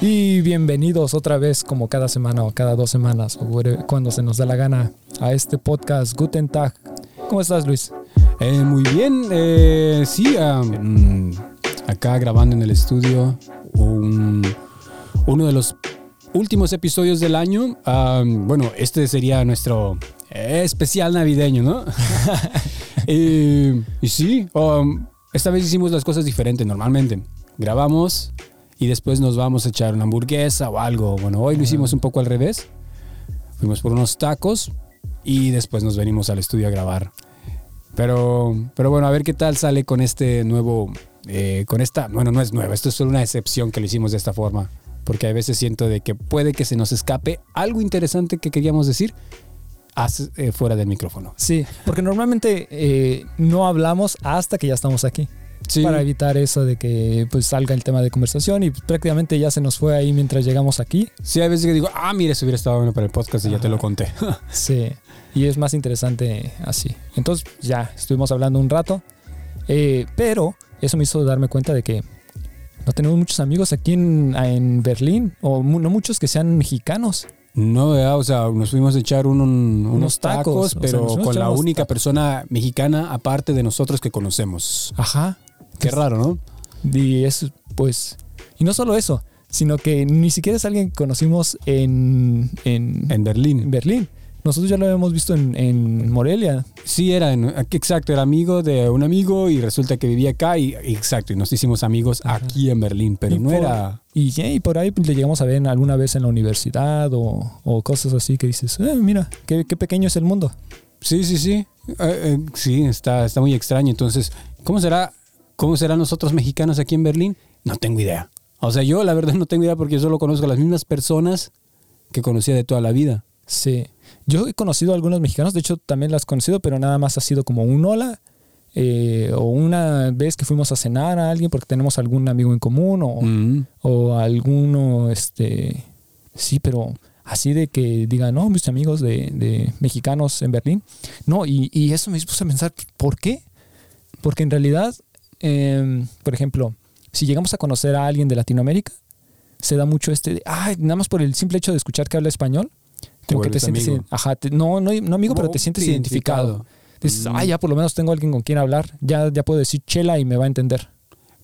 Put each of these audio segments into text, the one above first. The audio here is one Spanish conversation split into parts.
Y bienvenidos otra vez, como cada semana o cada dos semanas, o cuando se nos da la gana, a este podcast Guten Tag. ¿Cómo estás, Luis? Eh, muy bien, eh, sí, acá grabando en el estudio uno de los últimos episodios del año. Bueno, este sería nuestro especial navideño, ¿no? y, sí, esta vez hicimos las cosas diferentes normalmente. Grabamos, y después nos vamos a echar una hamburguesa o algo. Bueno, hoy lo hicimos un poco al revés. Fuimos por unos tacos y después nos venimos al estudio a grabar. Pero, pero bueno, a ver qué tal sale con este nuevo, eh, con esta, bueno, no es nueva, esto es solo una excepción que lo hicimos de esta forma, porque a veces siento de que puede que se nos escape algo interesante que queríamos decir eh, fuera del micrófono. Sí, porque normalmente eh, no hablamos hasta que ya estamos aquí para evitar eso de que pues salga el tema de conversación y prácticamente ya se nos fue ahí mientras llegamos aquí. Sí, hay veces que digo, ah, mire, eso hubiera estado bueno para el podcast y ya te lo conté. sí, y es más interesante así. Entonces ya estuvimos hablando un rato, eh, pero eso me hizo darme cuenta de que no tenemos muchos amigos aquí en, en Berlín, o no muchos que sean mexicanos. No, o sea, nos fuimos a echar unos, tacos, pero con la única persona mexicana aparte de nosotros que conocemos. Ajá. Qué raro, ¿no? Y es, pues, y no solo eso, sino que ni siquiera es alguien que conocimos en, en, Berlín. En Berlín. Nosotros ya lo habíamos visto en, Morelia. Sí, era, exacto, era amigo de un amigo y resulta que vivía acá y exacto, y nos hicimos amigos aquí en Berlín, pero no era... Y, y, por ahí le llegamos a ver alguna vez en la universidad o, cosas así que dices, eh, mira, qué, pequeño es el mundo. Sí, sí, sí. Eh, eh, sí, está, está muy extraño. Entonces, ¿cómo será ¿Cómo serán nosotros mexicanos aquí en Berlín? No tengo idea. O sea, yo la verdad no tengo idea porque yo solo conozco a las mismas personas que conocía de toda la vida. Sí. Yo he conocido a algunos mexicanos, de hecho también las he conocido, pero nada más ha sido como un hola eh, o una vez que fuimos a cenar a alguien porque tenemos algún amigo en común o, mm. o alguno, este, sí, pero así de que digan, no, mis amigos de, mexicanos en Berlín. No, y, y, eso me puso a pensar, ¿por qué? Porque en realidad Em, por ejemplo, si llegamos a conocer a alguien de Latinoamérica, se da mucho este de, ay, nada más por el simple hecho de escuchar que habla español, como que te sientes, ajá, no, no, no amigo, pero te sientes identificado. Dices, mm. ya por lo menos tengo alguien con quien hablar, ya, ya puedo decir chela y me va a entender.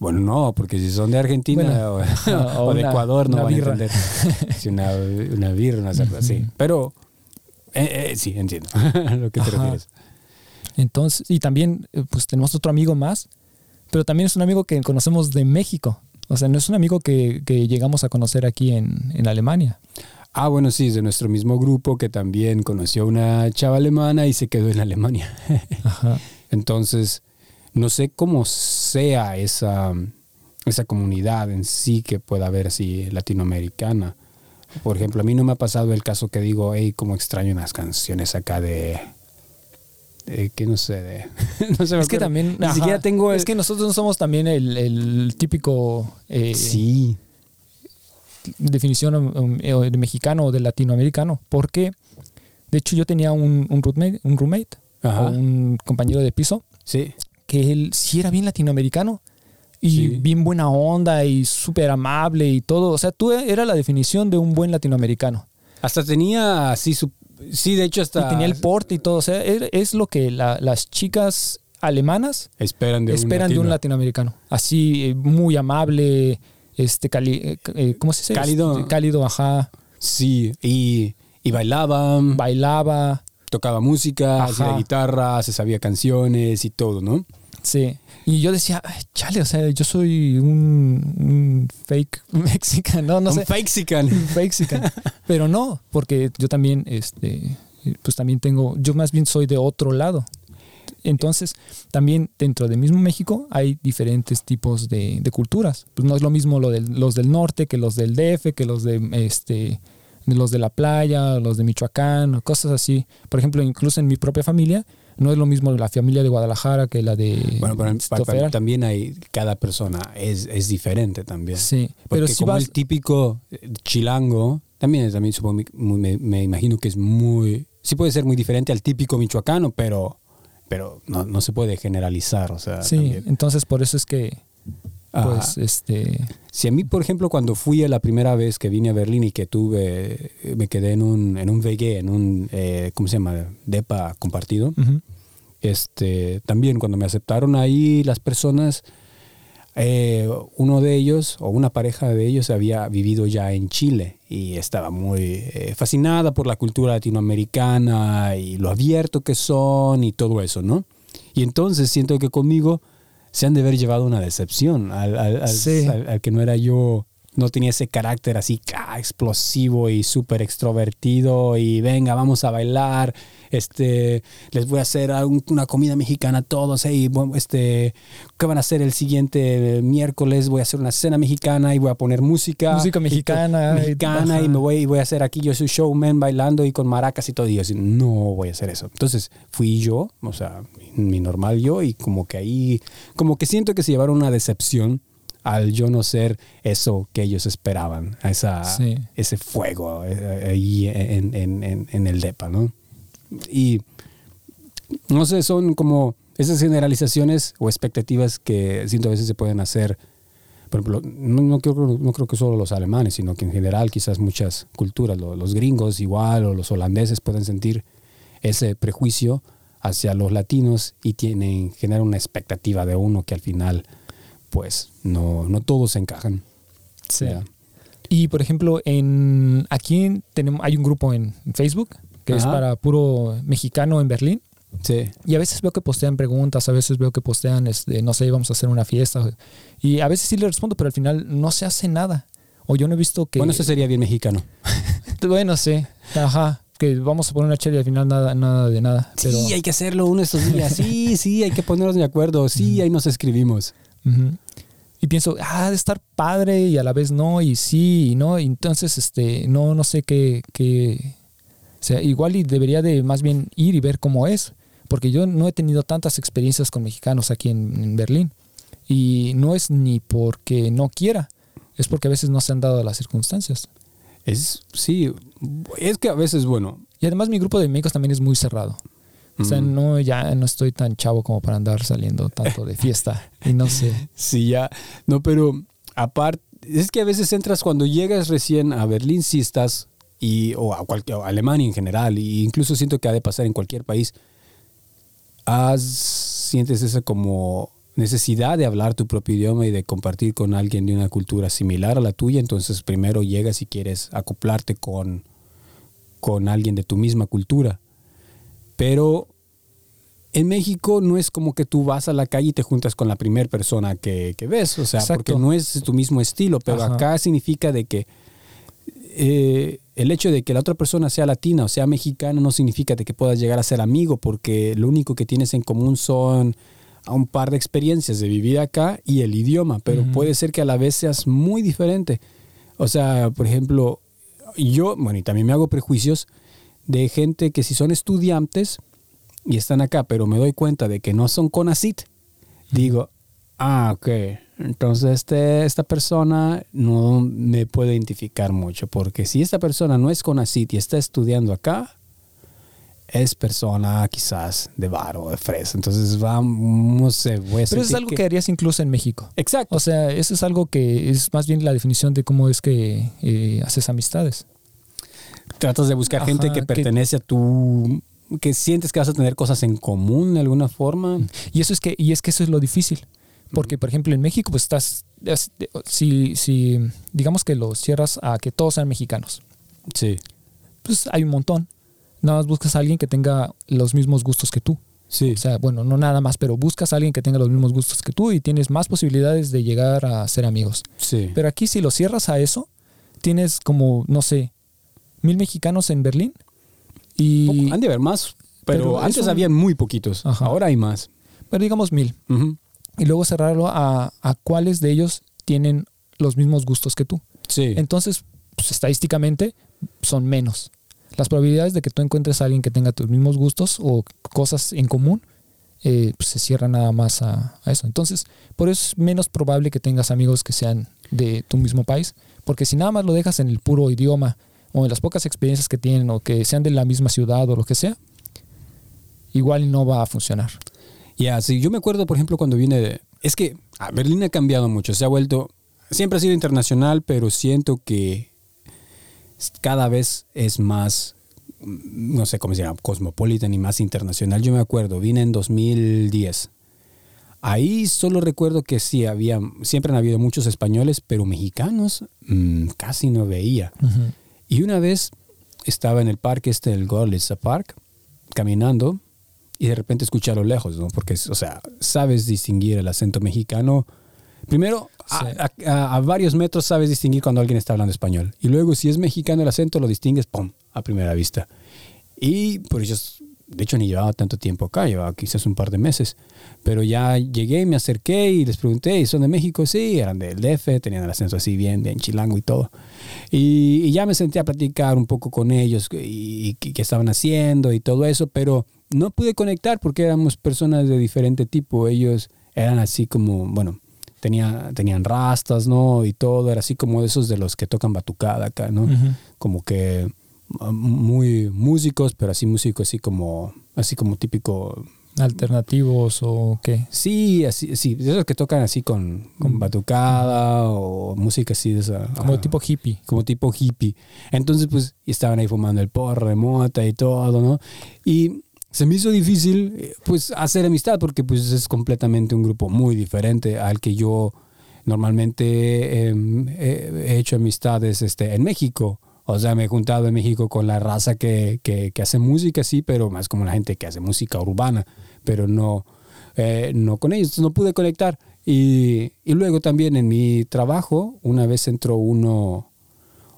Bueno, no, porque si son de Argentina o, de Ecuador no van a entender. si una, una birra, una cerveza, sí. Pero eh, eh, sí, entiendo lo que te refieres. Entonces, y también, eh, pues tenemos otro amigo más pero también es un amigo que conocemos de México. O sea, no es un amigo que, llegamos a conocer aquí en, Alemania. Ah, bueno, sí, es de nuestro mismo grupo que también conoció a una chava alemana y se quedó en Alemania. Entonces, no sé cómo sea esa, esa comunidad en sí que pueda haber así latinoamericana. Por ejemplo, a mí no me ha pasado el caso que digo, hey, cómo extraño unas canciones acá de que no sé, no sé es que también ni siquiera tengo es que nosotros no somos también el, típico eh, sí. definición um, um, de mexicano o de latinoamericano porque de hecho yo tenía un, un roommate un roommate un compañero de piso sí. que él sí era bien latinoamericano y bien buena onda y súper amable y todo. O sea tú era la definición de un buen latinoamericano. Hasta tenía así su Sí, de hecho hasta... Y tenía el porte y todo. O sea, es lo que las chicas alemanas esperan de, esperan un, de un latinoamericano. Así, eh, muy amable, este, eh, eh, ¿cómo se dice? Cálido. Cálido, ajá. Sí, y, y bailaba. Bailaba. Tocaba música, hacía guitarra, se sabía canciones y todo, ¿no? Sí. Y yo decía, chale, o sea, yo soy un, fake mexican, no, no un sé. Fakexican. Un fakexican. Pero no, porque yo también, este, pues también tengo, yo más bien soy de otro lado. Entonces, también dentro del mismo México hay diferentes tipos de, culturas. Pues no es lo mismo lo de, los del norte que los del DF, que los de este los de la playa, los de Michoacán, cosas así. Por ejemplo, incluso en mi propia familia, no es lo mismo la familia de Guadalajara que la de bueno pero también hay cada persona es, es diferente también. Sí pero si como el típico eh, chilango también también supongo me, me, imagino que es muy sí puede ser muy diferente al típico michoacano pero pero no, no se puede generalizar o sea sí entonces por eso es que pues este... Si a mí, por ejemplo, cuando fui a la primera vez que vine a Berlín y que tuve, me quedé en un, en un VG, en un, eh, ¿cómo se llama? DEPA compartido. este, también cuando me aceptaron ahí las personas, eh, uno de ellos o una pareja de ellos había vivido ya en Chile y estaba muy eh, fascinada por la cultura latinoamericana y lo abierto que son y todo eso, ¿no? Y entonces siento que conmigo se han de haber llevado una decepción al, al, que no era yo, no tenía ese carácter así explosivo y súper extrovertido y venga, vamos a bailar, este, les voy a hacer una comida mexicana a todos, y este, ¿qué van a hacer el siguiente miércoles? Voy a hacer una cena mexicana y voy a poner música. Música mexicana. Mexicana y, me voy, y voy a hacer aquí, yo soy showman bailando y con maracas y todo. Y yo así, no voy a hacer eso. Entonces fui yo, o sea, mi normal yo y como que ahí, como que siento que se llevaron una decepción al yo no ser eso que ellos esperaban, a esa, ese fuego eh, ahí en, en, en, el DEPA, ¿no? Y no sé, son como esas generalizaciones o expectativas que siento a veces se pueden hacer. Por ejemplo, no, no, creo, no creo que solo los alemanes, sino que en general quizás muchas culturas, los, los gringos igual o los holandeses pueden sentir ese prejuicio hacia los latinos y tienen, generan una expectativa de uno que al final, pues, no, no todos encajan. Sí. Y por ejemplo, en aquí tenemos, hay un grupo en Facebook que es para puro mexicano en Berlín. Sí. Y a veces veo que postean preguntas, a veces veo que postean, este, no sé, vamos a hacer una fiesta. Y a veces sí le respondo, pero al final no se hace nada. O yo no he visto que. Bueno, eso sería bien mexicano. bueno, sí. Ajá que vamos a poner una chela y al final nada, nada de nada. Sí, hay que hacerlo uno de estos días. Sí, sí, hay que ponernos de acuerdo. Sí, ahí nos escribimos. Y pienso, ah, de estar padre y a la vez no, y sí, y no. Y entonces, este, no, no sé qué, qué. O sea, igual y debería de más bien ir y ver cómo es. Porque yo no he tenido tantas experiencias con mexicanos aquí en, en Berlín. Y no es ni porque no quiera, es porque a veces no se han dado las circunstancias. Es, sí, es que a veces, bueno. Y además mi grupo de amigos también es muy cerrado. O sea, no, ya no estoy tan chavo como para andar saliendo tanto de fiesta. y no sé. Sí, ya. No, pero aparte, es que a veces entras cuando llegas recién a Berlín, si estás, y, o a, cualquier, Alemania en general, e incluso siento que ha de pasar en cualquier país, has, sientes esa como necesidad de hablar tu propio idioma y de compartir con alguien de una cultura similar a la tuya, entonces primero llegas y quieres acoplarte con, con alguien de tu misma cultura. Pero en México no es como que tú vas a la calle y te juntas con la primera persona que, ves, o sea, porque no es tu mismo estilo, pero acá significa de que eh, el hecho de que la otra persona sea latina o sea mexicana no significa de que puedas llegar a ser amigo, porque lo único que tienes en común son a un par de experiencias de vivir acá y el idioma, pero puede ser que a la vez seas muy diferente. O sea, por ejemplo, yo, bueno, y también me hago prejuicios de gente que si son estudiantes y están acá, pero me doy cuenta de que no son CONACIT, digo, ah, ok, entonces este, esta persona no me puede identificar mucho, porque si esta persona no es CONACIT y está estudiando acá, es persona quizás de bar o de fresa. Entonces vamos, sé, voy a Pero eso es algo que... harías incluso en México. Exacto. O sea, eso es algo que es más bien la definición de cómo es que eh, haces amistades. Tratas de buscar gente que pertenece a tu que sientes que vas a tener cosas en común de alguna forma. Y eso es que y es que eso es lo difícil. Porque, por ejemplo, en México, pues estás. Si, si digamos que lo cierras a que todos sean mexicanos. Sí. Pues hay un montón nada más buscas a alguien que tenga los mismos gustos que tú. Sí. O sea, bueno, no nada más, pero buscas a alguien que tenga los mismos gustos que tú y tienes más posibilidades de llegar a ser amigos. Sí. Pero aquí si lo cierras a eso, tienes como, no sé, mil mexicanos en Berlín. Y... Han de haber más, pero, antes habían muy poquitos. Ahora hay más. Pero digamos mil. Y luego cerrarlo a, a cuáles de ellos tienen los mismos gustos que tú. Sí. Entonces, pues, estadísticamente son menos las probabilidades de que tú encuentres a alguien que tenga tus mismos gustos o cosas en común eh, pues se cierran nada más a, eso. Entonces, por eso es menos probable que tengas amigos que sean de tu mismo país, porque si nada más lo dejas en el puro idioma o en las pocas experiencias que tienen o que sean de la misma ciudad o lo que sea, igual no va a funcionar. Ya, sí, yo me acuerdo, por ejemplo, cuando vine Es que ah, Berlín ha cambiado mucho, se ha vuelto, siempre ha sido internacional, pero siento que cada vez es más, no sé cómo se llama, cosmopolitan y más internacional. Yo me acuerdo, vine en 2010. Ahí solo recuerdo que sí, había, siempre han habido muchos españoles, pero mexicanos mm, casi no veía. Y una vez estaba en el parque este, el Gorlitz Park, caminando, y de repente escuché a lo lejos, ¿no? Porque, o sea, sabes distinguir el acento mexicano. Primero, a, varios metros sabes distinguir cuando alguien está hablando español. Y luego, si es mexicano el acento, lo distingues, ¡pum!, a primera vista. Y por eso, de hecho, ni llevaba tanto tiempo acá, llevaba quizás un par de meses. Pero ya llegué, me acerqué y les pregunté, ¿y son de México? Sí, eran del DF, tenían el acento así bien, bien chilango y todo. Y, ya me senté a platicar un poco con ellos y, qué estaban haciendo y todo eso, pero no pude conectar porque éramos personas de diferente tipo. Ellos eran así como, bueno, tenía, tenían rastas, ¿no? Y todo, era así como esos de los que tocan batucada acá, ¿no? Como que muy músicos, pero así músicos así como, así como típico alternativos o qué? Sí, así, sí, de esos que tocan así con, con batucada o música así de esa. Como tipo hippie. Como tipo hippie. Entonces, pues, estaban ahí fumando el porro remota y todo, ¿no? Y se me hizo difícil, pues, hacer amistad porque, pues, es completamente un grupo muy diferente al que yo normalmente em, he hecho amistades este, en México. O sea, me he juntado en México con la raza que, que, que, hace música, sí, pero más como la gente que hace música urbana pero no, eh, no con ellos. no pude conectar. Y, y, luego también en mi trabajo, una vez entró uno,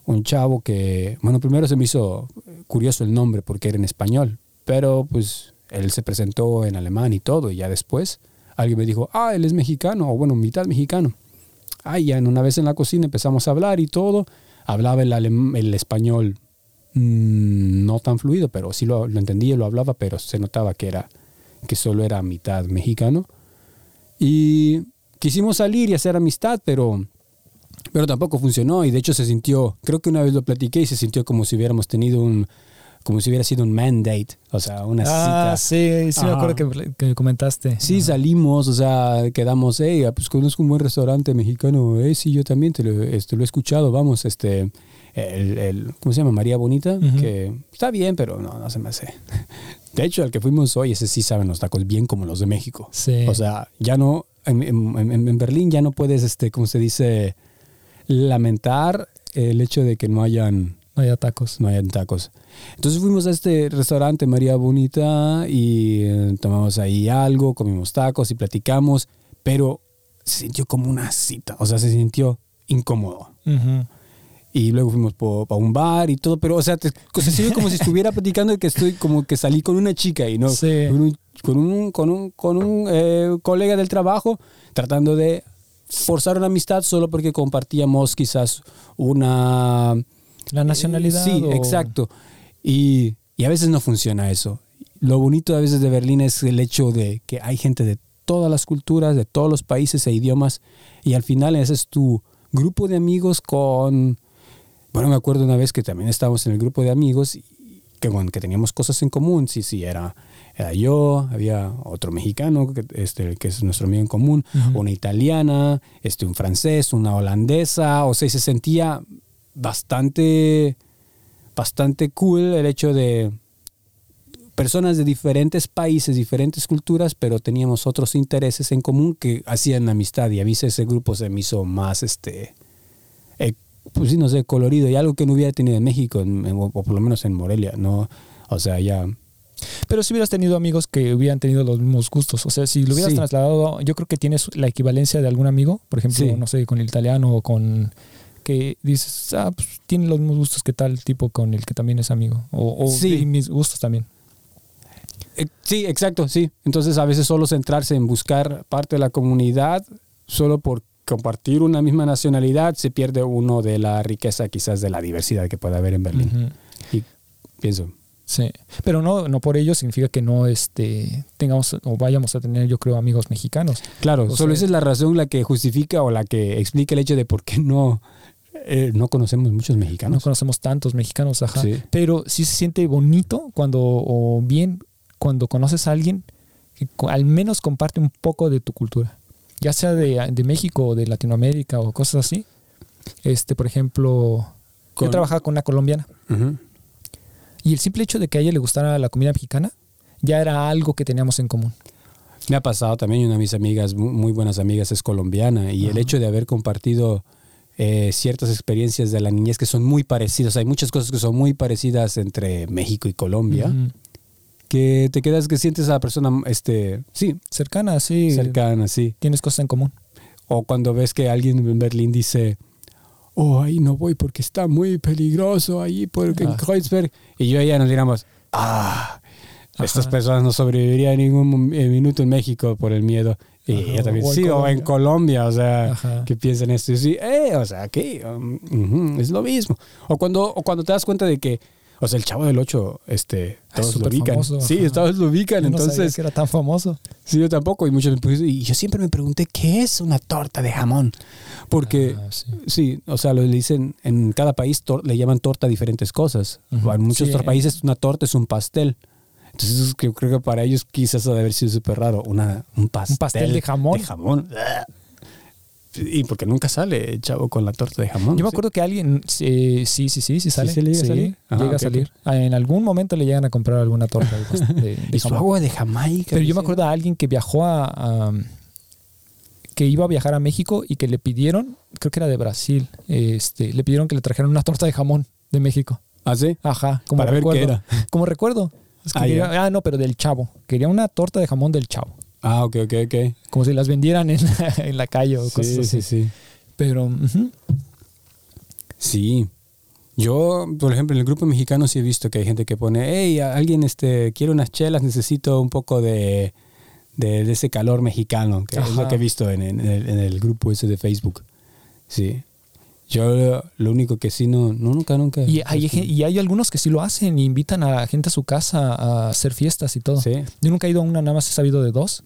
un chavo que, bueno, primero se me hizo curioso el nombre porque era en español, pero pues él se presentó en alemán y todo, y ya después alguien me dijo, ah, él es mexicano, o bueno, mitad mexicano. Ah, ya en una vez en la cocina empezamos a hablar y todo, hablaba el, el español mmm, no tan fluido, pero sí lo, lo entendía lo hablaba, pero se notaba que era que solo era mitad mexicano. Y quisimos salir y hacer amistad, pero, pero tampoco funcionó y de hecho se sintió, creo que una vez lo platiqué y se sintió como si hubiéramos tenido un, como si hubiera sido un mandate, o sea, una ah, sí, sí me acuerdo que, que, comentaste. Sí, salimos, o sea, quedamos, hey, pues conozco un buen restaurante mexicano, eh, sí, yo también te lo, este, lo he escuchado, vamos, este, el, el, ¿cómo se llama? María Bonita, que está bien, pero no, no se me hace. De hecho, al que fuimos hoy, ese sí saben los tacos bien como los de México. O sea, ya no, en, en, Berlín ya no puedes, este, como se dice, lamentar el hecho de que no hayan... No haya tacos. No hayan tacos. Entonces fuimos a este restaurante María Bonita y eh, tomamos ahí algo, comimos tacos y platicamos, pero se sintió como una cita, o sea, se sintió incómodo y luego fuimos para un bar y todo, pero o sea, te, se siente como si estuviera platicando que estoy como que salí con una chica y no con un, con un, con un, eh, colega del trabajo tratando de forzar una amistad solo porque compartíamos quizás una la nacionalidad. sí, exacto. Y, y a veces no funciona eso. Lo bonito a veces de Berlín es el hecho de que hay gente de todas las culturas, de todos los países e idiomas, y al final ese es tu grupo de amigos con bueno, me acuerdo una vez que también estábamos en el grupo de amigos que, bueno, que teníamos cosas en común. Sí, sí, era, era yo, había otro mexicano, que, este, que es nuestro amigo en común, una italiana, este, un francés, una holandesa. O sea, se sentía bastante, bastante cool el hecho de personas de diferentes países, diferentes culturas, pero teníamos otros intereses en común que hacían amistad. Y a veces ese grupo se me hizo más este pues sí, no sé, colorido. Y algo que no hubiera tenido en México, o por lo menos en Morelia, ¿no? O sea, ya... Pero si hubieras tenido amigos que hubieran tenido los mismos gustos, o sea, si lo hubieras trasladado, yo creo que tienes la equivalencia de algún amigo, por ejemplo, no sé, con el italiano o con que dices, ah, pues tiene los mismos gustos que tal tipo con el que también es amigo, o, o mis gustos también. Eh, sí, exacto, sí. Entonces a veces solo centrarse en buscar parte de la comunidad solo por compartir una misma nacionalidad, se pierde uno de la riqueza quizás de la diversidad que puede haber en Berlín. Y pienso. Sí, pero no, no por ello significa que no este, tengamos o vayamos a tener, yo creo, amigos mexicanos. Claro, solo esa es la razón la que justifica o la que explica el hecho de por qué no, eh, no conocemos muchos mexicanos. No conocemos tantos mexicanos, ajá. Pero sí se siente bonito cuando, o bien, cuando conoces a alguien que al menos comparte un poco de tu cultura. ya sea de, de México o de Latinoamérica o cosas así. Este, por ejemplo, Con- yo trabajaba con una colombiana y el simple hecho de que a ella le gustara la comida mexicana ya era algo que teníamos en común. Me ha pasado también, una de mis amigas, mu- muy buenas amigas, es colombiana y el hecho de haber compartido eh, ciertas experiencias de la niñez que son muy parecidas, hay muchas cosas que son muy parecidas entre México y Colombia, Ujú. que te quedas que sientes a la persona, este, sí, Cercana, sí. cercana, sí. Tienes cosas en común. O cuando ves que alguien en Berlín dice, oh, ahí no voy porque está muy peligroso ahí porque en Ah. Kreuzberg. Y yo y ella nos diríamos, ah, estas Ajá. personas no sobrevivirían ningún eh, minuto en México por el miedo. Y Ajá, ella también, o sí, o en Colombia, o sea, Ajá. que piensan esto. Y sí, eh, o sea, que es lo mismo. O cuando, o cuando te das cuenta de que, o sea, el chavo del 8, este, todos lo súper ubican. famoso, sí, ajá. todos lo ubican. Yo no sabía entonces, que era tan famoso. Sí, yo tampoco. Y muchos y yo siempre me pregunté qué es una torta de jamón. Porque, Ah, sí. sí. o sea, lo le dicen, en cada país le llaman torta a diferentes cosas. En muchos Sí, otros eh. países una torta es un pastel. Entonces, yo creo que para ellos quizás ha de haber sido súper raro. Una, un pastel. pastel de jamón. De jamón. Y porque nunca sale el chavo con la torta de jamón. Yo me ¿sí? acuerdo que alguien, sí, sí, sí, sí, sí sale. le llega a salir? Ajá, llega a salir. Ah, En algún momento le llegan a comprar alguna torta de, Y su jamón. agua de Jamaica. Pero yo me acuerdo de alguien que viajó a, a- que iba a viajar a México y que le pidieron, creo que era de Brasil, este, le pidieron que le trajeran una torta de jamón de México. ¿Ah, sí? Ajá, como Para ver qué recuerdo. era. Como recuerdo. Es que Ah, quería- ah, no, pero del chavo. Quería una torta de jamón del chavo. Ah, ok, ok, ok. Como si las vendieran en, en la calle o cosas Sí, así. sí, sí. Pero Sí. Yo, por ejemplo, en el grupo mexicano sí he visto que hay gente que pone, hey, alguien este, quiere unas chelas, necesito un poco de, de, de ese calor mexicano, que es lo que he visto en, en el, en el grupo ese de Facebook. Sí. Yo lo único que sí no, no nunca, nunca. y, hay, gen- y hay algunos que sí lo hacen y invitan a la gente a su casa a hacer fiestas y todo. Sí. Yo nunca he ido a una, nada más he sabido de dos.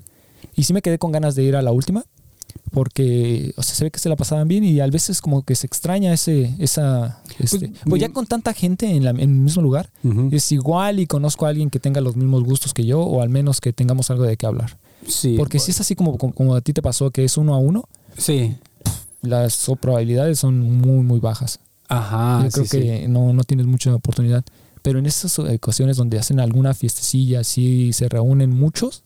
Y sí me quedé con ganas de ir a la última. Porque, o sea, se ve que se la pasaban bien y a veces como que se extraña ese, esa, este, Pues, pues, ya con tanta gente en, la- en el mismo lugar, es igual y conozco a alguien que tenga los mismos gustos que yo o al menos que tengamos algo de qué hablar. Sí. Porque si es así como, como, como a ti te pasó, que es uno a uno, Sí. Las probabilidades son muy, muy bajas. Ajá. yo creo sí, sí. que no, no tienes mucha oportunidad. Pero en esas ocasiones donde hacen alguna fiestecilla, así se reúnen muchos,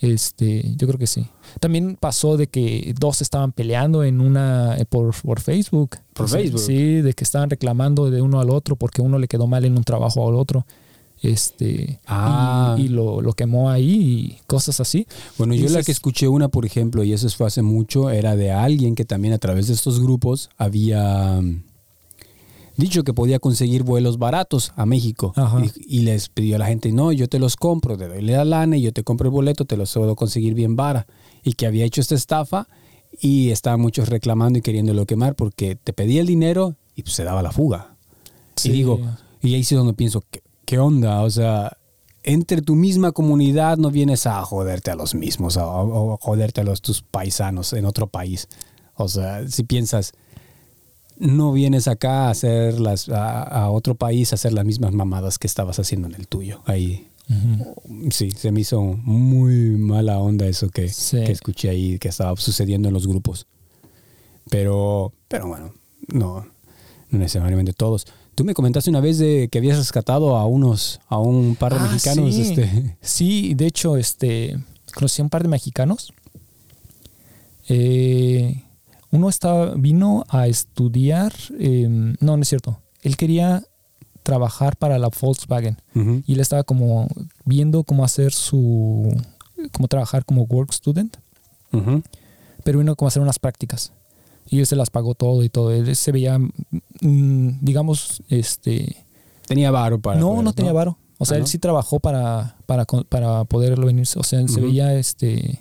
este, yo creo que sí. También pasó de que dos estaban peleando en una eh, por, por Facebook. Por O sea, Facebook. Sí, de que estaban reclamando de uno al otro porque uno le quedó mal en un trabajo al otro. Este, Ah. y, y lo, lo quemó ahí y cosas así. Bueno, yo la que escuché una, por ejemplo, y eso fue hace mucho, era de alguien que también a través de estos grupos había mm, dicho que podía conseguir vuelos baratos a México. Y, y les pidió a la gente, no, yo te los compro, te doy la lana y yo te compro el boleto, te los puedo conseguir bien vara. Y que había hecho esta estafa y estaban muchos reclamando y queriéndolo quemar porque te pedía el dinero y pues se daba la fuga. Sí. Y digo, y ahí sí es donde pienso, ¿qué, qué onda? O sea, entre tu misma comunidad no vienes a joderte a los mismos o, a joderte a los tus paisanos en otro país. O sea, si piensas, no vienes acá a hacer las, a, a otro país a hacer las mismas mamadas que estabas haciendo en el tuyo. Ahí sí, se me hizo muy mala onda eso que, Sí. que escuché ahí que estaba sucediendo en los grupos. Pero, pero bueno, no, no necesariamente todos. Tú me comentaste una vez de que habías rescatado a unos, a un par de Ah, mexicanos, sí. este. Sí, de hecho, este, conocí a un par de mexicanos. Eh, uno estaba, vino a estudiar, eh, no, no es cierto. Él quería trabajar para la Volkswagen y él estaba como viendo cómo hacer su, cómo trabajar como work student, pero vino como a hacer unas prácticas. Y él se las pagó todo y todo. Él se veía, mm, digamos, este, Tenía varo para. no, poder, no tenía varo. O sea, Ah, él ¿no? sí trabajó para, para, para poderlo venir. O sea, él se veía este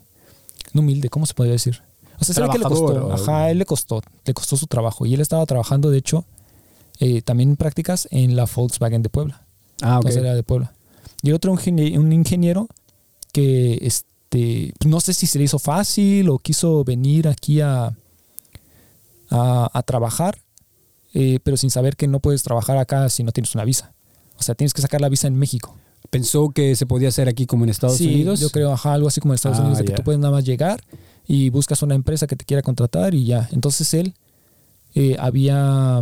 no humilde, ¿cómo se podría decir? O sea, que le costó. Ajá, él le costó. Le costó su trabajo. Y él estaba trabajando, de hecho, eh, también en prácticas en la Volkswagen de Puebla. Ah, ok. Entonces era de Puebla. Y el otro ingenie- un ingeniero que este no sé si se le hizo fácil o quiso venir aquí a, a, a trabajar, eh, pero sin saber que no puedes trabajar acá si no tienes una visa. O sea, tienes que sacar la visa en México. Pensó que se podía hacer aquí como en Estados sí, Unidos. yo creo, ajá, algo así como en Estados Ah, Unidos, de que tú puedes nada más llegar, y buscas una empresa que te quiera contratar y ya. Entonces él eh, había,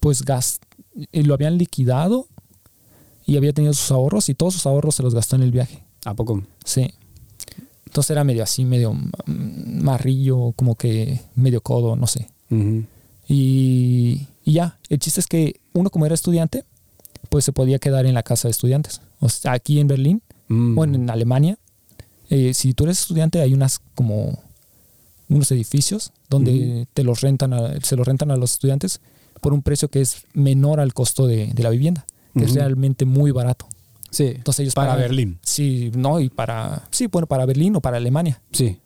pues, gas, eh, lo habían liquidado y había tenido sus ahorros y todos sus ahorros se los gastó en el viaje. ¿A poco? Sí. Entonces era medio así, medio marrillo, como que medio codo, no sé. Y, y, ya, el chiste es que uno como era estudiante, pues se podía quedar en la casa de estudiantes. O sea, aquí en Berlín mm. o en Alemania, eh, si tú eres estudiante hay unas como unos edificios donde te los rentan se los rentan a los estudiantes por un precio que es menor al costo de, la vivienda, que es realmente muy barato. Sí. Entonces ellos para Berlín. Sí, no, y para sí, bueno, para Berlín o para Alemania. Sí.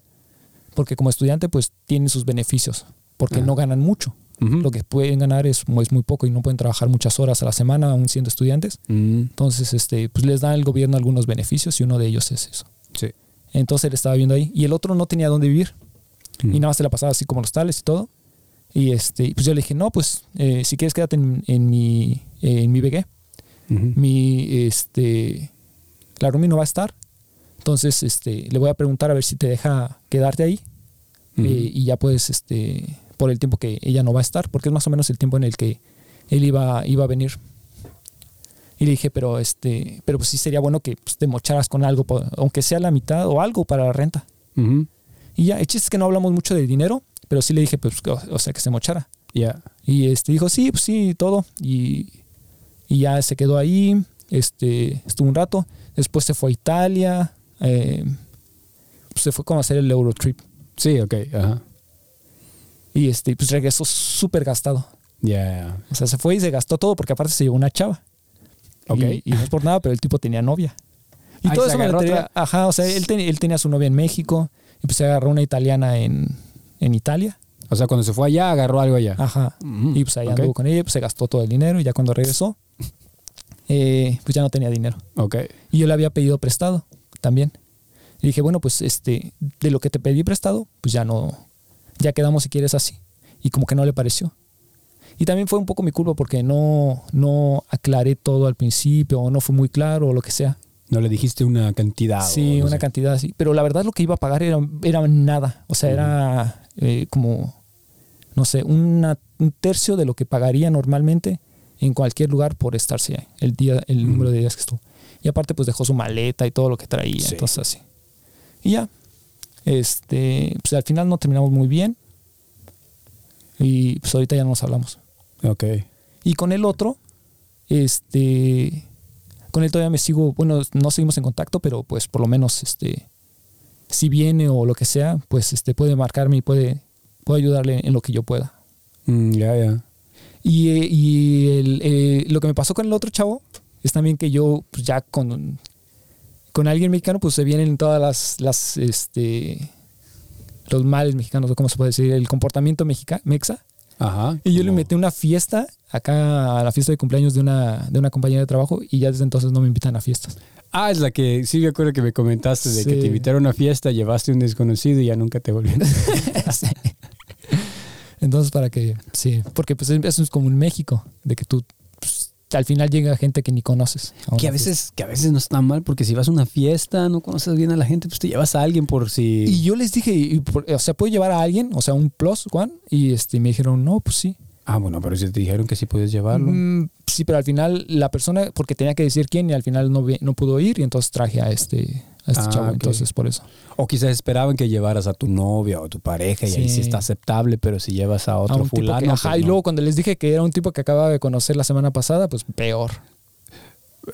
Porque como estudiante pues tienen sus beneficios, porque no ganan mucho. Lo que pueden ganar es, es, muy poco y no pueden trabajar muchas horas a la semana aún siendo estudiantes. Entonces, este, pues les da el gobierno algunos beneficios y uno de ellos es eso. Sí. Entonces él estaba viendo ahí y el otro no tenía dónde vivir. Y nada más se la pasaba así como los tales y todo. Y este, pues yo le dije, no, pues eh, si quieres quédate en, mi, en mi BG. Mi, este, la Rumi no va a estar. Entonces, este, le voy a preguntar a ver si te deja quedarte ahí. Eh, y ya puedes, este, por el tiempo que ella no va a estar, porque es más o menos el tiempo en el que él iba, iba a venir. Y le dije, pero este, pero pues sí sería bueno que pues, te mocharas con algo, aunque sea la mitad o algo para la renta. Y ya, el chiste es que no hablamos mucho de dinero, pero sí le dije, pues, o, sea, que se mochara. Ya. Y este dijo, sí, pues sí, todo. Y, y, ya se quedó ahí, este, estuvo un rato. Después se fue a Italia, eh, se fue a hacer el Eurotrip. Sí, ok, ajá. Y este, pues regresó súper gastado. Ya. O sea, se fue y se gastó todo porque aparte se llevó una chava. Ok. Y, no es por nada, pero el tipo tenía novia. Y todo eso me lo Ajá, o sea, él, él tenía su novia en México y pues se agarró una italiana en, en Italia. O sea, cuando se fue allá, agarró algo allá. Ajá. Y pues ahí anduvo con ella, pues se gastó todo el dinero y ya cuando regresó, eh, pues ya no tenía dinero. Ok. Y yo le había pedido prestado también. Y dije, bueno, pues este, de lo que te pedí prestado, pues ya no, ya quedamos si quieres así. Y como que no le pareció. Y también fue un poco mi culpa porque no, no aclaré todo al principio o no fue muy claro o lo que sea. No le dijiste una cantidad. Sí, una cantidad así. Pero la verdad lo que iba a pagar era, era nada. O sea, era eh, como, no sé, un tercio de lo que pagaría normalmente en cualquier lugar por estarse ahí, el, día, el número de días que estuvo. Y aparte pues dejó su maleta y todo lo que traía. Entonces así. Y ya. Este, pues al final no terminamos muy bien. Y pues ahorita ya no nos hablamos. Ok. Y con el otro, este, con él todavía me sigo, bueno, no seguimos en contacto, pero pues por lo menos, este, si viene o lo que sea, pues este, puede marcarme y puede, puede ayudarle en lo que yo pueda. Mm, ya, ya. Y, eh, y el, eh, lo que me pasó con el otro chavo es también que yo, pues ya con, con alguien mexicano, pues se vienen todas las, las este, los males mexicanos, o cómo se puede decir, el comportamiento mexica, mexa. Ajá, y yo le metí una fiesta acá a la fiesta de cumpleaños de una, de una compañera de trabajo y ya desde entonces no me invitan a fiestas. Ah, es la que sí me acuerdo que me comentaste de que te invitaron a una fiesta, llevaste un desconocido y ya nunca te volvieron. Entonces, para que, sí, porque pues eso es como en México, de que tú al final llega gente que ni conoces. Que a veces, que a veces no está mal, porque si vas a una fiesta, no conoces bien a la gente, pues te llevas a alguien por si. Y yo les dije, o sea, ¿puedo llevar a alguien? O sea, un plus, Juan. Y este, me dijeron, no, pues sí. Ah, bueno, pero si te dijeron que sí puedes llevarlo. Mm, sí, pero al final la persona, porque tenía que decir quién y al final no, no pudo ir y entonces traje a este, a este ah, chavo. Entonces, por eso. O quizás esperaban que llevaras a tu novia o a tu pareja y ahí sí está aceptable, pero si llevas a otro fulano. ajá, pues y luego cuando les dije que era un tipo que acababa de conocer la semana pasada, pues peor.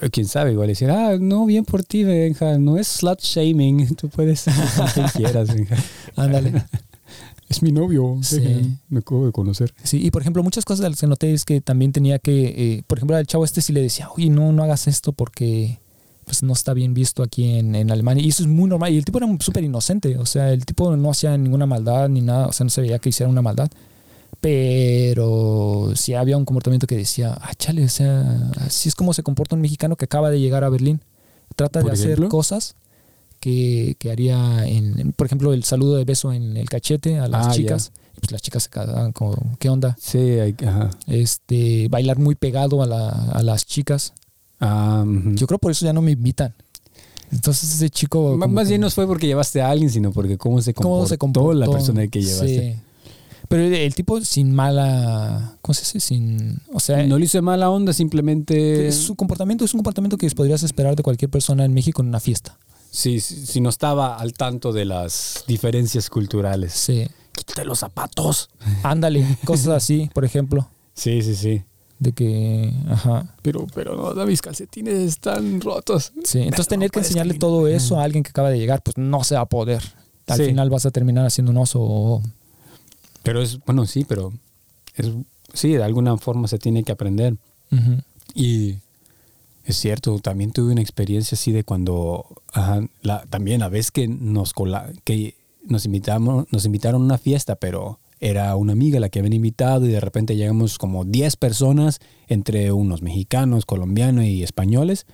Eh, quién sabe, igual decir, ah, no, bien por ti, Benja, no es slut shaming, tú puedes hacer quien quieras, Benja. Ándale. es mi novio, sí. me acabo de conocer. Sí, y por ejemplo, muchas cosas de las que noté es que también tenía que, eh, por ejemplo, al chavo este sí le decía, oye, no, no hagas esto porque pues no está bien visto aquí en, en Alemania. Y eso es muy normal. Y el tipo era súper inocente. O sea, el tipo no hacía ninguna maldad ni nada. O sea, no se veía que hiciera una maldad. Pero sí había un comportamiento que decía, ah, chale, o sea, así es como se comporta un mexicano que acaba de llegar a Berlín. Trata de hacer cosas que, que haría, en, por ejemplo, el saludo de beso en el cachete a las ah, chicas. Pues las chicas se quedaban como, ¿qué onda? Sí, ajá. Este, bailar muy pegado a, la, a las chicas. Ah, Yo creo por eso ya no me invitan. Entonces ese chico... M- Más que- bien no fue porque llevaste a alguien, sino porque cómo se comportó, cómo se comportó la persona que llevaste. Sí. Pero el, el tipo sin mala... ¿Cómo se dice? Sin... O sea, No le hice mala onda, simplemente... su comportamiento es un comportamiento que podrías esperar de cualquier persona en México en una fiesta. Sí, sí, no estaba al tanto de las diferencias culturales. Sí. Quítate los zapatos. Ándale, cosas así, por ejemplo. Sí, sí, sí. De que... Ajá. Pero, pero no, mis calcetines están rotos. Sí, entonces No tener que enseñarle caminar. todo eso a alguien que acaba de llegar, pues no se va a poder. Al Sí. final vas a terminar haciendo un oso o... Pero es, bueno, sí, pero es, sí, de alguna forma se tiene que aprender. Ujú. Y es cierto, también tuve una experiencia así de cuando, también la vez que nos que nos invitamos, nos invitaron a una fiesta, pero era una amiga la que habían invitado y de repente llegamos como 10 personas entre unos mexicanos, colombianos y españoles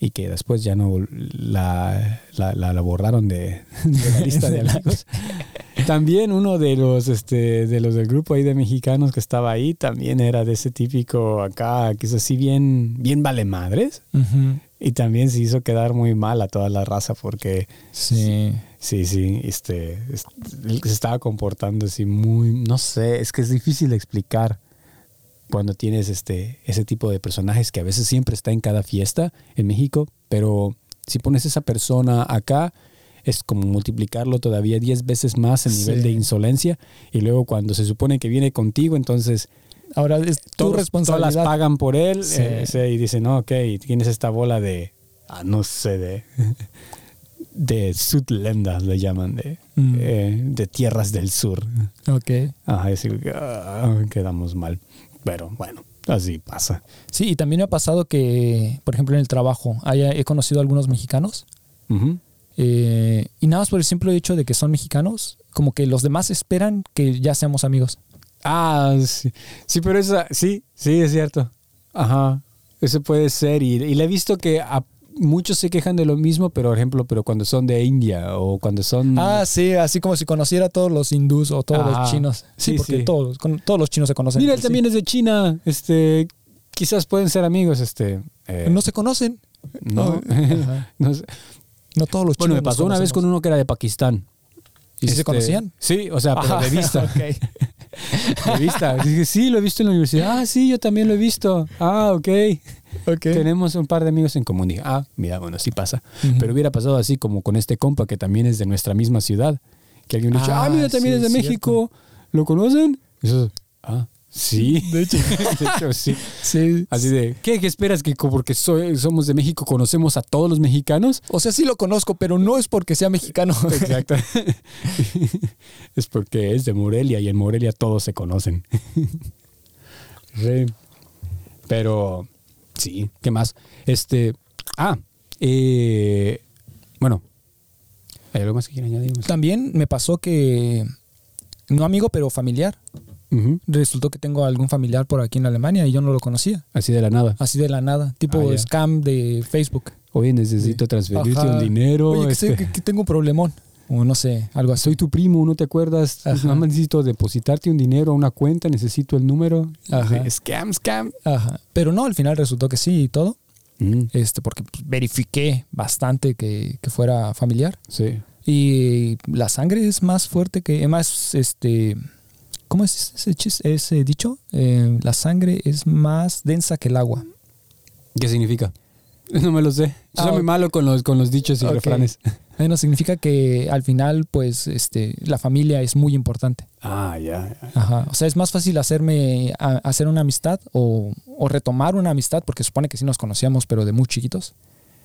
y que después ya no la, la, la- la borraron de, de la lista de amigos. También uno de los este de los del grupo ahí de mexicanos que estaba ahí también era de ese típico acá que es así bien bien vale madres y también se hizo quedar muy mal a toda la raza porque Sí. sí sí este es- él se estaba comportando así muy no sé es que es difícil de explicar cuando tienes este ese tipo de personajes que a veces siempre está en cada fiesta en México pero si pones esa persona acá es como multiplicarlo todavía 10 veces más en nivel Sí. de insolencia y luego cuando se supone que viene contigo entonces Ahora es tu responsabilidad. todas las pagan por él Sí. eh, sí, y dicen no ok tienes esta bola de ah, no sé de de sudlendas le llaman de Mm. eh, de tierras del sur Ok. Ajá, es ah, quedamos mal pero bueno así pasa Sí, y también me ha pasado que, por ejemplo, en el trabajo, haya, he conocido a algunos mexicanos eh, y nada más por el simple hecho de que son mexicanos, como que los demás esperan que ya seamos amigos. Ah, sí. Sí, pero esa, sí, sí, es cierto. Ajá. Eso puede ser. Y, y le he visto que a- muchos se quejan de lo mismo, pero por ejemplo, pero cuando son de India o cuando son. Ah, sí, así como si conociera a todos los hindús o todos los chinos. Sí, Sí, porque sí. Todos, con- todos los chinos se conocen. Mira, él sí. también es de China. Este, quizás pueden ser amigos. Este, eh, No se conocen. no. Ajá. No todos los chinos. Bueno, me pasó una vez con uno que era de Pakistán. ¿Y si se Este, conocían? Sí, o sea, pero Ajá, de vista. De vista. Dije, sí, lo he visto en la universidad. Ah, sí, yo también lo he visto. Ah, ok. Tenemos un par de amigos en común. Dije, ah, mira, bueno, sí pasa. Pero hubiera pasado así como con este compa que también es de nuestra misma ciudad. Que alguien hubiera dicho, ah, Ah, mira, también sí, es de México. ¿Lo conocen? Y eso, ah, sí. De hecho. De hecho, sí. Sí. Así de, ¿qué, qué esperas que porque soy- somos de México conocemos a todos los mexicanos? O sea, sí lo conozco, pero no es porque sea mexicano. Exacto. es porque es de Morelia y en Morelia todos se conocen. Sí. Pero, sí, ¿qué más? Este, ah, eh, bueno, ¿hay algo más que quieran añadir? También me pasó que, no amigo, pero familiar. Resultó que tengo algún familiar por aquí en Alemania y yo no lo conocía. Así de la nada. Así de la nada. Tipo Ah, scam de Facebook. Oye, necesito transferirte Ajá. un dinero. Oye, que, este, sé que- que tengo un problemón. O no sé, algo así. soy tu primo, ¿no te acuerdas? Ajá. Necesito depositarte un dinero a una cuenta, necesito el número. Ajá. Scam, scam. Ajá. Pero no, al final resultó que sí y todo. Mm, Este, porque verifiqué bastante que, que fuera familiar. sí. Y la sangre es más fuerte que. Más, este. ¿Cómo es ese, ese dicho? Eh, la sangre es más densa que el agua. ¿Qué significa? No me lo sé. Yo Ah, soy muy ok. malo con los, con los dichos y Ok. refranes. Bueno, significa que al final, pues, este, la familia es muy importante. Ah, ya. ya. Ajá. O sea, es más fácil hacerme a- hacer una amistad o, o retomar una amistad, porque supone que sí nos conocíamos, pero de muy chiquitos,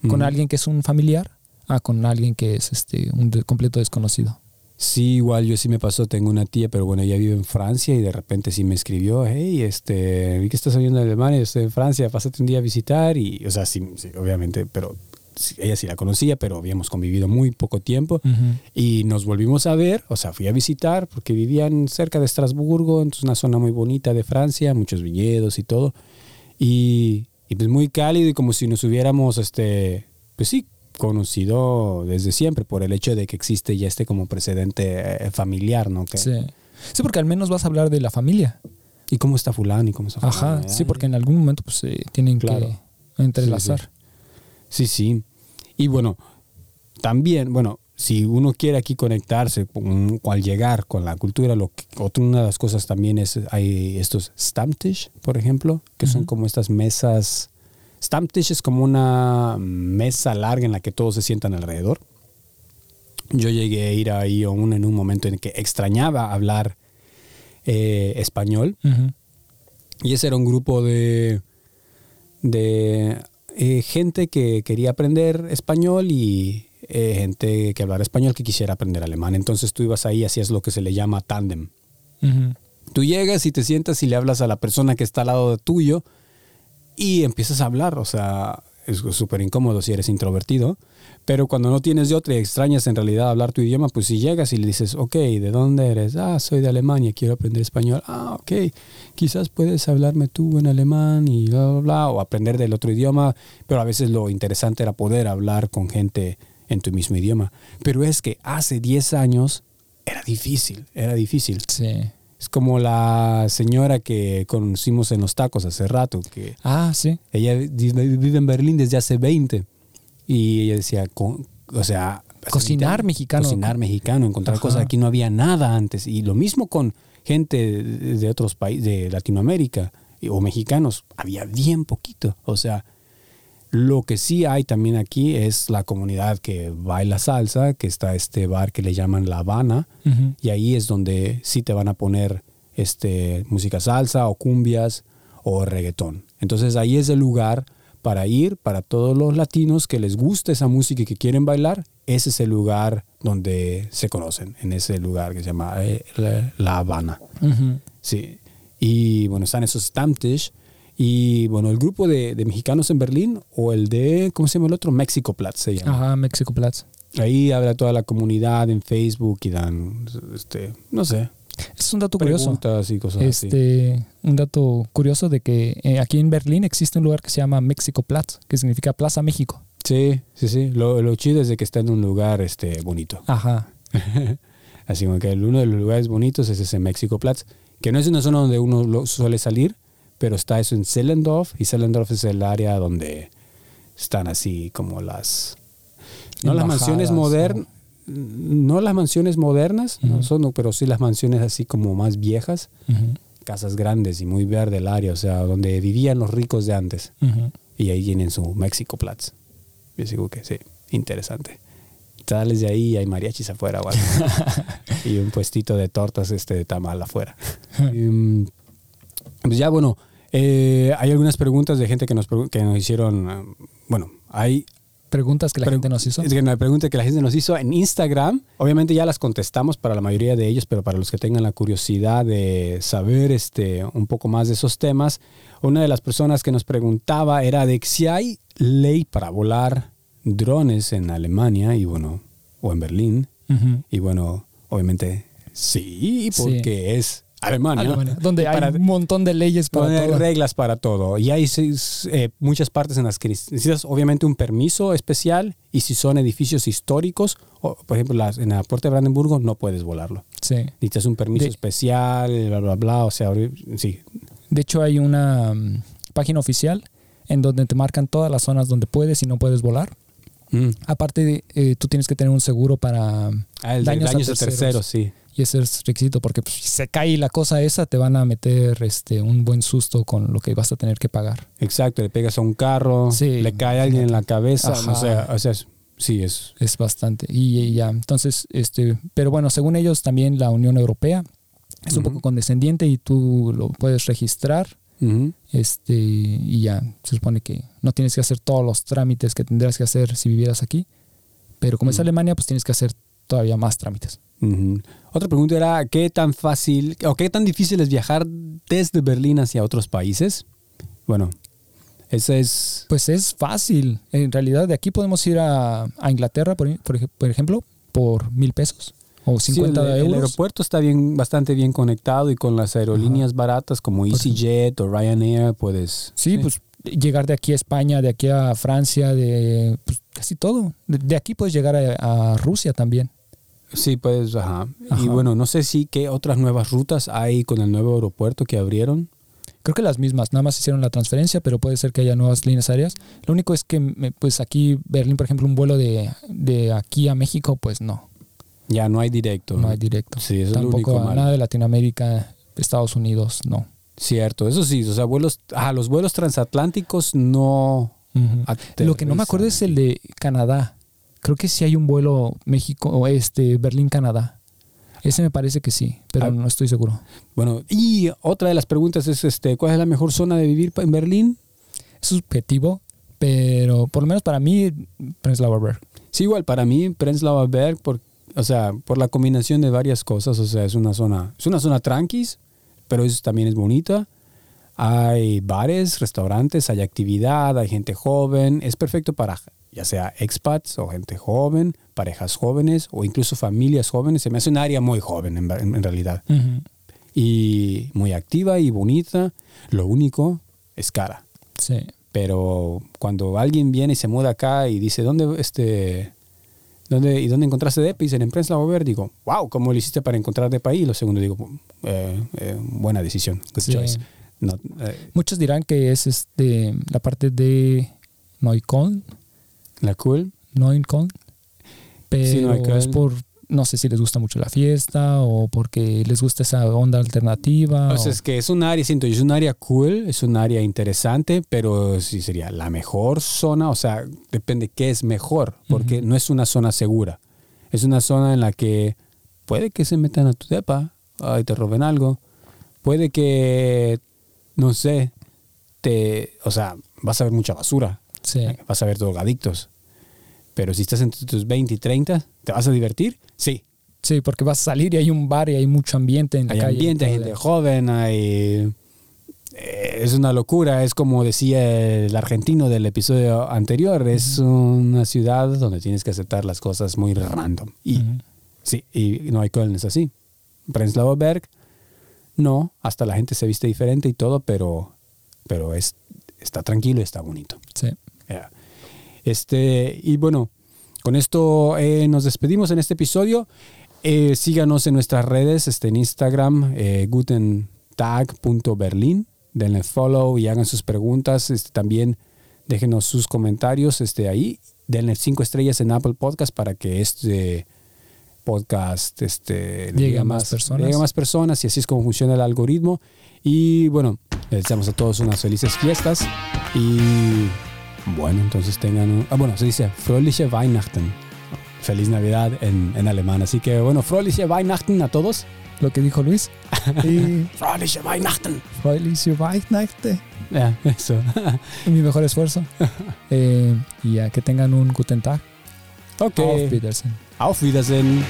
con alguien que es un familiar, a con alguien que es este un de- completo desconocido. Sí, igual yo sí me pasó, tengo una tía, pero bueno, ella vive en Francia y de repente sí me escribió, hey, este, vi que estás saliendo de Alemania, estoy en Francia, pásate un día a visitar y, o sea, sí, sí, obviamente, pero ella sí la conocía, pero habíamos convivido muy poco tiempo y nos volvimos a ver, o sea, fui a visitar porque vivían cerca de Estrasburgo, entonces una zona muy bonita de Francia, muchos viñedos y todo, y, y pues muy cálido y como si nos hubiéramos, este, pues sí, conocido desde siempre por el hecho de que existe ya este como precedente eh, familiar, ¿no? Que- Sí. Sí, porque al menos vas a hablar de la familia. ¿Y cómo está fulano? ¿Y cómo está fulano? Ajá, sí, porque en algún momento pues eh, tienen Claro. que entrelazar. Sí, sí. Y bueno, también, bueno, si uno quiere aquí conectarse con, al llegar con la cultura, lo que, otra una de las cosas también es, hay estos Stammtisch, por ejemplo, que son como estas mesas. Stammtisch es como una mesa larga en la que todos se sientan alrededor. Yo llegué a ir ahí aún en un momento en que extrañaba hablar eh, español. Y ese era un grupo de, de eh, gente que quería aprender español y eh, gente que hablara español que quisiera aprender alemán. Entonces tú ibas ahí y hacías lo que se le llama tándem. Ujú. Tú llegas y te sientas y le hablas a la persona que está al lado de tuyo y empiezas a hablar. O sea, es súper incómodo si eres introvertido. Pero cuando no tienes de otra y extrañas en realidad hablar tu idioma, pues si llegas y le dices, ok, ¿de dónde eres? Ah, soy de Alemania, quiero aprender español. Ah, ok, quizás puedes hablarme tú en alemán y bla, bla, bla, o aprender del otro idioma. Pero a veces lo interesante era poder hablar con gente en tu mismo idioma. Pero es que hace 10 años era difícil, era difícil. Sí. Es como la señora que conocimos en los tacos hace rato, que Ah, sí. ella vive en Berlín desde hace 20 y ella decía, con- o sea, Cocinar 20 mexicano. Cocinar mexicano, encontrar Ajá. cosas aquí no había nada antes y lo mismo con gente de otros países de Latinoamérica o mexicanos, había bien poquito, o sea, lo que sí hay también aquí es la comunidad que baila salsa, que está este bar que le llaman La Habana, y ahí es donde sí te van a poner este, música salsa o cumbias o reggaetón. Entonces ahí es el lugar para ir, para todos los latinos que les gusta esa música y que quieren bailar, ese es el lugar donde se conocen, en ese lugar que se llama eh, La- Habana. Sí. Y bueno, están esos Stammtisch. Y bueno, el grupo de, de mexicanos en Berlín o el de, ¿cómo se llama el otro? México Platz se llama. Ajá, México Platz. Ahí habla toda la comunidad en Facebook y dan, este, no sé, Es un dato curioso. preguntas y cosas así. Este, un dato curioso de que eh, aquí en Berlín existe un lugar que se llama México Platz, que significa Plaza México. Sí, sí, sí. Lo, lo chido es de que está en un lugar este, bonito. Ajá. Así como que uno de los lugares bonitos es ese México Platz, que no es una zona donde uno lo- suele salir, pero está eso en Sellendorf, y Sellendorf es el área donde están así como las... No las mansiones modernas, no las mansiones modernas, no Ujú. son, pero sí las mansiones así como más viejas, Ujú, casas grandes y muy verde el área, o sea, donde vivían los ricos de antes. ujú. Y ahí tienen su México Platz. Yo digo que sí, interesante. Sales de ahí y hay mariachis afuera o algo. y un puestito de tortas este de tamal afuera. Mm, pues ya bueno, eh, hay algunas preguntas de gente que nos, que nos hicieron. ah, bueno, hay Preguntas que la gente nos hizo. es que una pregunta que la gente nos hizo en Instagram. Obviamente ya las contestamos para la mayoría de ellos, pero para los que tengan la curiosidad de saber este, un poco más de esos temas, una de las personas que nos preguntaba era de si hay ley para volar drones en Alemania y bueno, o en Berlín. Y bueno, obviamente sí, Sí. porque es Alemania. Alemania, donde para- hay un montón de leyes para Poner todo. reglas para todo. Y hay eh, muchas partes en las que necesitas obviamente un permiso especial y si son edificios históricos, o, por ejemplo las- en la puerta de Brandenburgo no puedes volarlo. Sí. Necesitas un permiso De- especial, bla, bla, bla. O sea, sí. De hecho, hay una mm, página oficial en donde te marcan todas las zonas donde puedes y no puedes volar. Mm. Aparte, de, eh, tú tienes que tener un seguro para Ah, el de daños, daños, a a terceros. terceros, sí. Y ese es requisito porque pues, si se cae la cosa esa, te van a meter este, un buen susto con lo que vas a tener que pagar. Exacto, le pegas a un carro, Sí, le cae a alguien en la cabeza. O sea, o sea, sí, es. Es bastante. Y, y ya, entonces, este, pero bueno, según ellos, también la Unión Europea es un poco condescendiente y tú lo puedes registrar. Este, y ya, se supone que no tienes que hacer todos los trámites que tendrías que hacer si vivieras aquí. Pero como es. Alemania, pues tienes que hacer todavía más trámites. Otra pregunta era, ¿qué tan fácil o qué tan difícil es viajar desde Berlín hacia otros países? Bueno, esa es... Pues es fácil. En realidad, de aquí podemos ir a, a Inglaterra, por, por por ejemplo, por mil pesos o sí, 50 el, el euros. aeropuerto está bien, bastante bien conectado y con las aerolíneas baratas como sí. EasyJet o Ryanair puedes... Sí, pues llegar de aquí a España, de aquí a Francia, de pues, casi todo. De, de aquí puedes llegar a, a Rusia también. Sí, puedes, ajá. Y Ajá. bueno, no sé si qué otras nuevas rutas hay con el nuevo aeropuerto que abrieron. Creo que las mismas, nada más hicieron la transferencia, pero puede ser que haya nuevas líneas aéreas. Lo único es que, pues aquí, Berlín, por ejemplo, un vuelo de, de aquí a México, pues no, Ya no hay directo. no hay directo. Sí, eso es lo Tampoco único a malo. nada de Latinoamérica, Estados Unidos, no. Cierto, eso sí, o sea, vuelos, ah, los vuelos transatlánticos no. Lo que no me acuerdo es el de Canadá. Creo que sí hay un vuelo México, o este, Berlín-Canadá. Ese me parece que sí, pero Ah. no estoy seguro. Bueno, y otra de las preguntas es, este, ¿cuál es la mejor zona de vivir en Berlín? Es subjetivo, pero por lo menos para mí, Prenzlauer Berg. Sí, igual para mí Prenzlauer Berg, por, o sea, por la combinación de varias cosas, o sea, es una zona, es una zona tranquis, pero es, también es bonita. Hay bares, restaurantes, hay actividad, hay gente joven, es perfecto para ya sea expats o gente joven, parejas jóvenes o incluso familias jóvenes. Se me hace un área muy joven en, en- en realidad y muy activa y bonita. Lo único es cara. Sí. Pero cuando alguien viene y se muda acá y dice, ¿dónde, este, dónde, ¿y dónde encontraste DEPA? Y dicen, en Prenzlauer Berg. Digo, wow, ¿cómo lo hiciste para encontrar DEPA? Y lo segundo digo, eh, eh, buena decisión, good choice. Eh, Muchos dirán que es este la parte de Neukölln, la cool. Neukölln, pero Sí, Neukölln. es por no sé si les gusta mucho la fiesta o porque les gusta esa onda alternativa. O sea, o- es que es un área, siento, yo, es un área cool, es un área interesante, pero sí sería la mejor zona, o sea, depende qué es mejor, porque no es una zona segura. Es una zona en la que puede que se metan a tu depa y te roben algo, puede que, no sé, te, o sea, vas a ver mucha basura, sí. vas a ver drogadictos, pero si estás entre tus 20 y 30, ¿te vas a divertir? Sí, Sí, porque vas a salir y hay un bar y hay mucho ambiente en la hay calle. ambiente, hay gente joven, hay... eh, Es una locura, es como decía el argentino del episodio anterior, es una ciudad donde tienes que aceptar las cosas muy random. Y sí, y no hay Köln es así. Prenzlauer Berg, no, hasta la gente se viste diferente y todo, pero, pero es, está tranquilo y está bonito. Sí. Este, y bueno, con esto eh, nos despedimos en este episodio. Eh, síganos en nuestras redes, este, en Instagram, eh, gutentag.berlin. Denle follow y hagan sus preguntas. Este, también déjenos sus comentarios este, ahí. Denle cinco estrellas en Apple Podcast para que este podcast este, le Llegue a más personas. llegue a más personas y así es como funciona el algoritmo. Y bueno, les deseamos a todos unas felices fiestas y bueno, entonces tengan un... Ah, bueno, se dice Fröhliche Weihnachten. Feliz Navidad en, en alemán. Así que bueno, Fröhliche Weihnachten a todos. Lo que dijo Luis. y Fröhliche Weihnachten. Felicio Weihnachten. Ya, eso. Mi mejor esfuerzo. Eh, y ya que tengan un Guten Tag. ok. Auf Wiedersehen. Auf Wiedersehen.